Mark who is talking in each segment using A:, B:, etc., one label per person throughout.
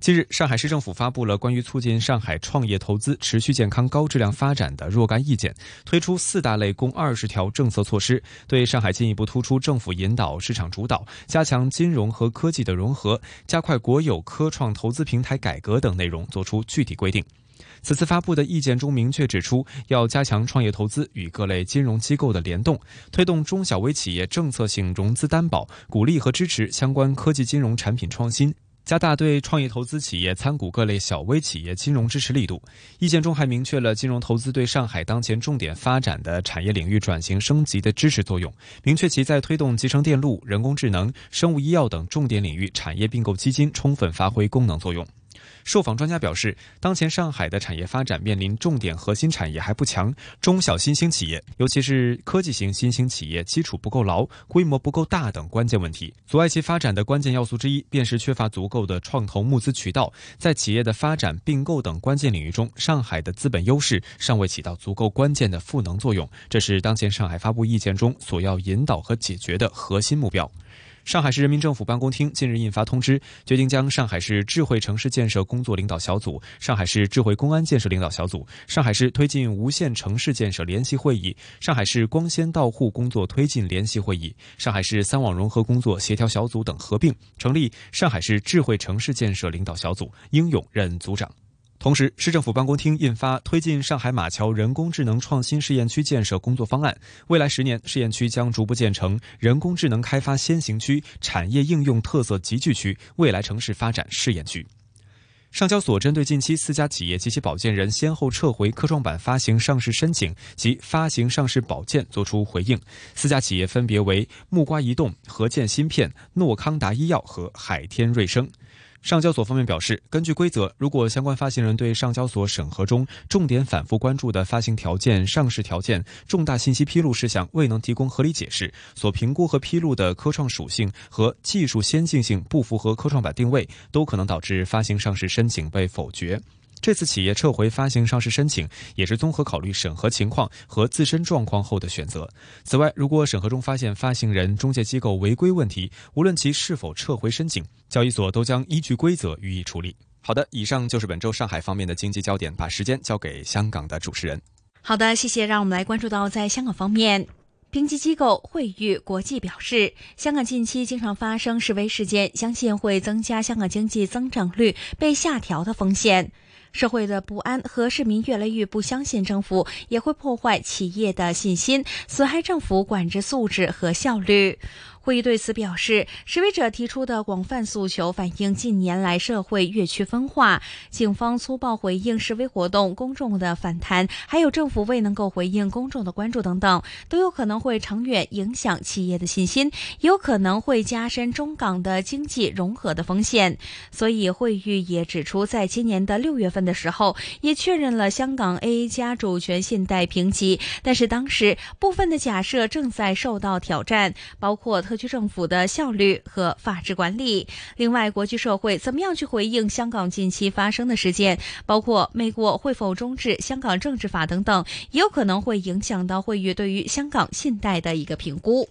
A: 近日，上海市政府发布了关于促进上海创业投资持续健康高质量发展的若干意见，推出四大类共二十条政策措施，对上海进一步突出政府引导、市场主导、加强金融和科技的融合、加快国有科创投资平台改革等内容作出具体规定。此次发布的意见中明确指出，要加强创业投资与各类金融机构的联动，推动中小微企业政策性融资担保，鼓励和支持相关科技金融产品创新。加大对创业投资企业参股各类小微企业金融支持力度。意见中还明确了金融投资对上海当前重点发展的产业领域转型升级的支持作用，明确其在推动集成电路、人工智能、生物医药等重点领域产业并购基金充分发挥功能作用。受访专家表示，当前上海的产业发展面临重点核心产业还不强，中小新兴企业，尤其是科技型新兴企业基础不够牢、规模不够大等关键问题。阻碍其发展的关键要素之一，便是缺乏足够的创投募资渠道。在企业的发展、并购等关键领域中，上海的资本优势尚未起到足够关键的赋能作用，这是当前上海发布意见中所要引导和解决的核心目标。上海市人民政府办公厅近日印发通知，决定将上海市智慧城市建设工作领导小组、上海市智慧公安建设领导小组、上海市推进无线城市建设联席会议、上海市光纤到户工作推进联席会议、上海市三网融合工作协调小组等合并，成立上海市智慧城市建设领导小组，应勇任组长。同时，市政府办公厅印发推进上海马桥人工智能创新试验区建设工作方案，未来十年，试验区将逐步建成人工智能开发先行区、产业应用特色集聚区、未来城市发展试验区。上交所针对近期四家企业及其保荐人先后撤回科创板发行上市申请及发行上市保荐作出回应，四家企业分别为木瓜移动、合建芯片、诺康达医药和海天瑞声。上交所方面表示，根据规则，如果相关发行人对上交所审核中重点反复关注的发行条件、上市条件、重大信息披露事项未能提供合理解释，所评估和披露的科创属性和技术先进性不符合科创板定位，都可能导致发行上市申请被否决。这次企业撤回发行上市申请，也是综合考虑审核情况和自身状况后的选择。此外，如果审核中发现发行人、中介机构违规问题，无论其是否撤回申请，交易所都将依据规则予以处理。好的，以上就是本周上海方面的经济焦点，把时间交给香港的主持人。
B: 好的，谢谢。让我们来关注到在香港方面，评级机构惠誉国际表示，香港近期经常发生示威事件，相信会增加香港经济增长率被下调的风险。社会的不安和市民越来越不相信政府，也会破坏企业的信心，损害政府管制素质和效率。会议对此表示，示威者提出的广泛诉求反映近年来社会越趋分化，警方粗暴回应示威活动，公众的反弹，还有政府未能够回应公众的关注等等，都有可能会长远影响企业的信心，也有可能会加深中港的经济融合的风险。所以，会议也指出，在今年的六月份的时候，也确认了香港 A 加主权信贷评级，但是当时部分的假设正在受到挑战，包括特。特区政府的效率和法治管理。另外，国际社会怎么样去回应香港近期发生的事件，包括美国会否终止香港政治法等等，也有可能会影响到会议对于香港信贷的一个评估。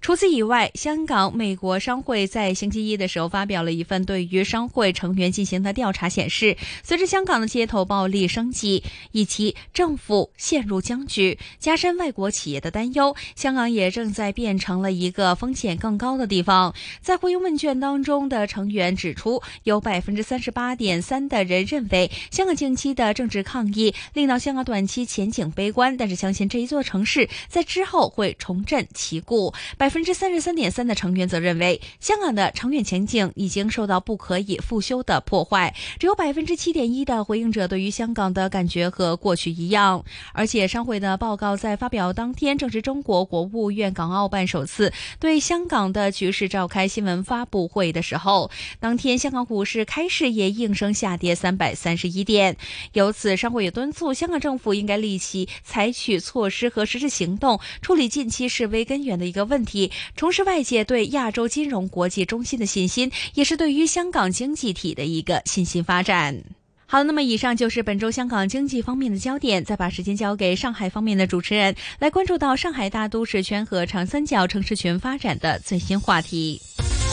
B: 除此以外，香港美国商会在星期一的时候发表了一份对于商会成员进行的调查，显示，随着香港的街头暴力升级以及政府陷入僵局，加深外国企业的担忧，香港也正在变成了一个风险更高的地方。在回应问卷当中的成员指出，有百分之三十八点三的人认为，香港近期的政治抗议令到香港短期前景悲观，但是相信这一座城市在之后会重振旗鼓。百分之三十三点三的成员则认为，香港的长远前景已经受到不可以复修的破坏。只有百分之七点一的回应者对于香港的感觉和过去一样。而且，商会的报告在发表当天，正是中国国务院港澳办首次对香港的局势召开新闻发布会的时候。当天，香港股市开市也应声下跌三百三十一点。由此，商会也敦促香港政府应该立即采取措施和实施行动，处理近期示威根源的一个问题。重拾外界对亚洲金融国际中心的信心，也是对于香港经济体的一个信心发展。好，那么以上就是本周香港经济方面的焦点。再把时间交给上海方面的主持人，来关注到上海大都市圈和长三角城市群发展的最新话题。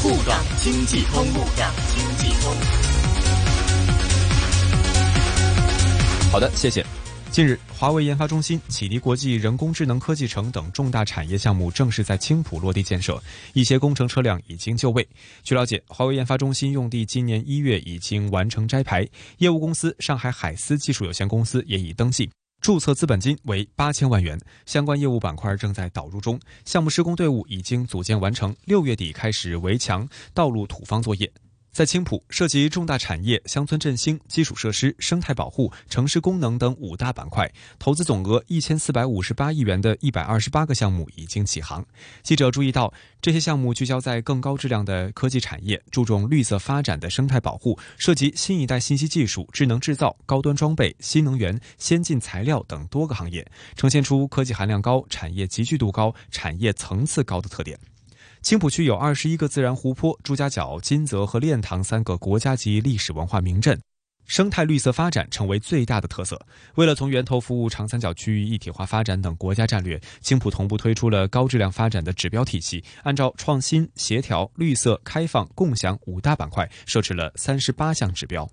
C: 沪港经济通，沪港经济通。
A: 好的，谢谢。近日，华为研发中心、启迪国际人工智能科技城等重大产业项目正式在青浦落地建设，一些工程车辆已经就位。据了解，华为研发中心用地今年一月已经完成摘牌，业务公司上海海思技术有限公司也已登记，注册资本金为八千万元，相关业务板块正在导入中，项目施工队伍已经组建完成，六月底开始围墙、道路土方作业。在青浦，涉及重大产业、乡村振兴、基础设施、生态保护、城市功能等五大板块，投资总额一千四百五十八亿元的一百二十八个项目已经起航。记者注意到，这些项目聚焦在更高质量的科技产业，注重绿色发展的生态保护，涉及新一代信息技术、智能制造、高端装备、新能源、先进材料等多个行业，呈现出科技含量高、产业集聚度高、产业层次高的特点。青浦区有二十一个自然湖泊、朱家角、金泽和练塘三个国家级历史文化名镇，生态绿色发展成为最大的特色。为了从源头服务长三角区域一体化发展等国家战略，青浦同步推出了高质量发展的指标体系，按照创新、协调、绿色、开放、共享五大板块，设置了三十八项指标。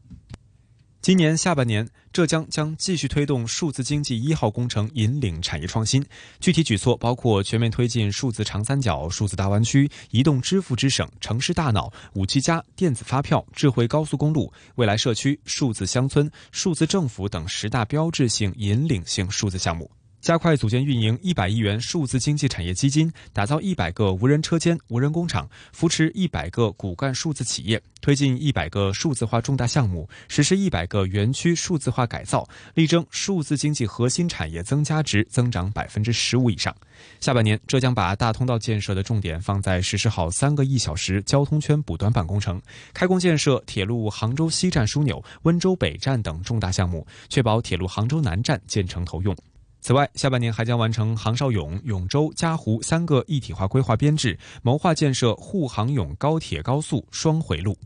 A: 今年下半年，浙江将继续推动数字经济一号工程，引领产业创新。具体举措包括全面推进数字长三角、数字大湾区、移动支付之省、城市大脑、五 G 加、电子发票、智慧高速公路、未来社区、数字乡村、数字政府等十大标志性引领性数字项目。加快组建运营一百亿元数字经济产业基金，打造一百个无人车间、无人工厂，扶持一百个骨干数字企业，推进一百个数字化重大项目，实施一百个园区数字化改造，力争数字经济核心产业增加值增长百分之十五以上。下半年，浙江把大通道建设的重点放在实施好三个一小时交通圈补短板工程，开工建设铁路杭州西站枢纽、温州北站等重大项目，确保铁路杭州南站建成投用。此外，下半年还将完成杭绍甬、永州、嘉湖三个一体化规划编制，谋划建设沪杭甬高铁高速双回路。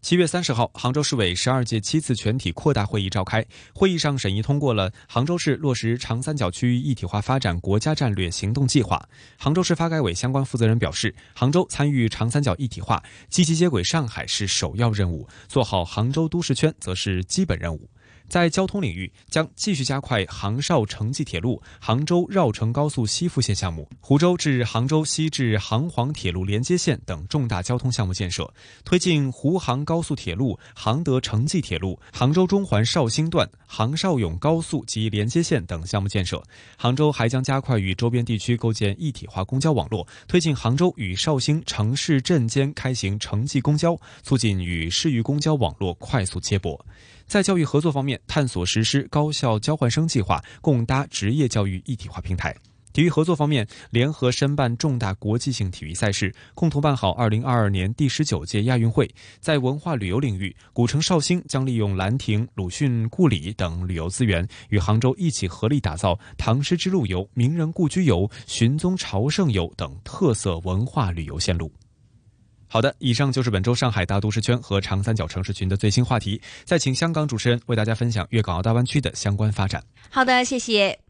A: 七月三十号，杭州市委十二届七次全体扩大会议召开，会议上审议通过了杭州市落实长三角区域一体化发展国家战略行动计划。杭州市发改委相关负责人表示，杭州参与长三角一体化，积极接轨上海是首要任务，做好杭州都市圈则是基本任务。在交通领域，将继续加快杭绍城际铁路、杭州绕城高速西复线项目、湖州至杭州西至杭黄铁路连接线等重大交通项目建设，推进湖杭高速铁路、杭德城际铁路、杭州中环绍兴段、杭绍甬高速及连接线等项目建设。杭州还将加快与周边地区构建一体化公交网络，推进杭州与绍兴城市镇间开行城际公交，促进与市域公交网络快速接驳。在教育合作方面，探索实施高校交换生计划，共搭职业教育一体化平台。体育合作方面，联合申办重大国际性体育赛事，共同办好2022年第十九届亚运会。在文化旅游领域，古城绍兴将利用兰亭、鲁迅故里等旅游资源，与杭州一起合力打造唐诗之路游、名人故居游、寻宗朝圣游等特色文化旅游线路。好的，以上就是本周上海大都市圈和长三角城市群的最新话题。再请香港主持人为大家分享粤港澳大湾区的相关发展。
B: 好的，谢谢。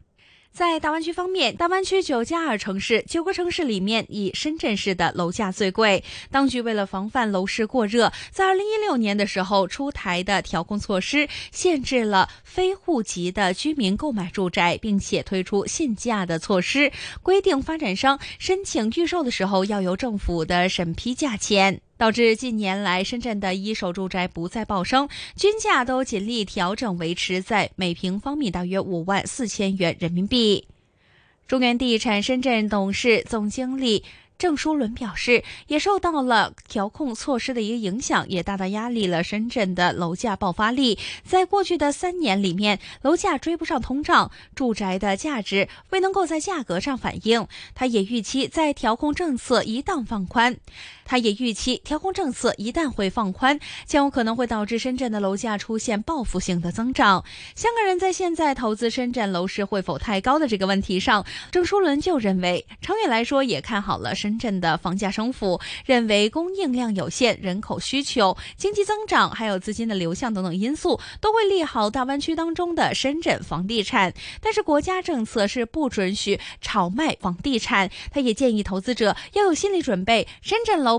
B: 在大湾区方面，大湾区九加二城市，九个城市里面以深圳市的楼价最贵。当局为了防范楼市过热，在二零一六年的时候出台的调控措施，限制了非户籍的居民购买住宅，并且推出限价的措施，规定发展商申请预售的时候要由政府的审批价钱。导致近年来深圳的一手住宅不再暴升，均价都尽力调整，维持在每平方米大约五万四千元人民币。中原地产深圳董事总经理。郑书伦表示，也受到了调控措施的一个影响，也大大压力了深圳的楼价爆发力。在过去的三年里面，楼价追不上通胀，住宅的价值未能够在价格上反映。他也预期，在调控政策一旦放宽，他也预期调控政策一旦会放宽，将有可能会导致深圳的楼价出现报复性的增长。香港人在现在投资深圳楼市会否太高的这个问题上，郑书伦就认为，长远来说也看好了深。圳的房价升幅，认为供应量有限、人口需求、经济增长，还有资金的流向等等因素，都会利好大湾区当中的深圳房地产。但是国家政策是不准许炒卖房地产，他也建议投资者要有心理准备，深圳楼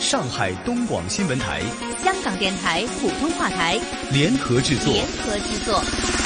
C: 上海东广新闻台、
B: 香港电台普通话台。
C: 联合制作，
B: 联合制作。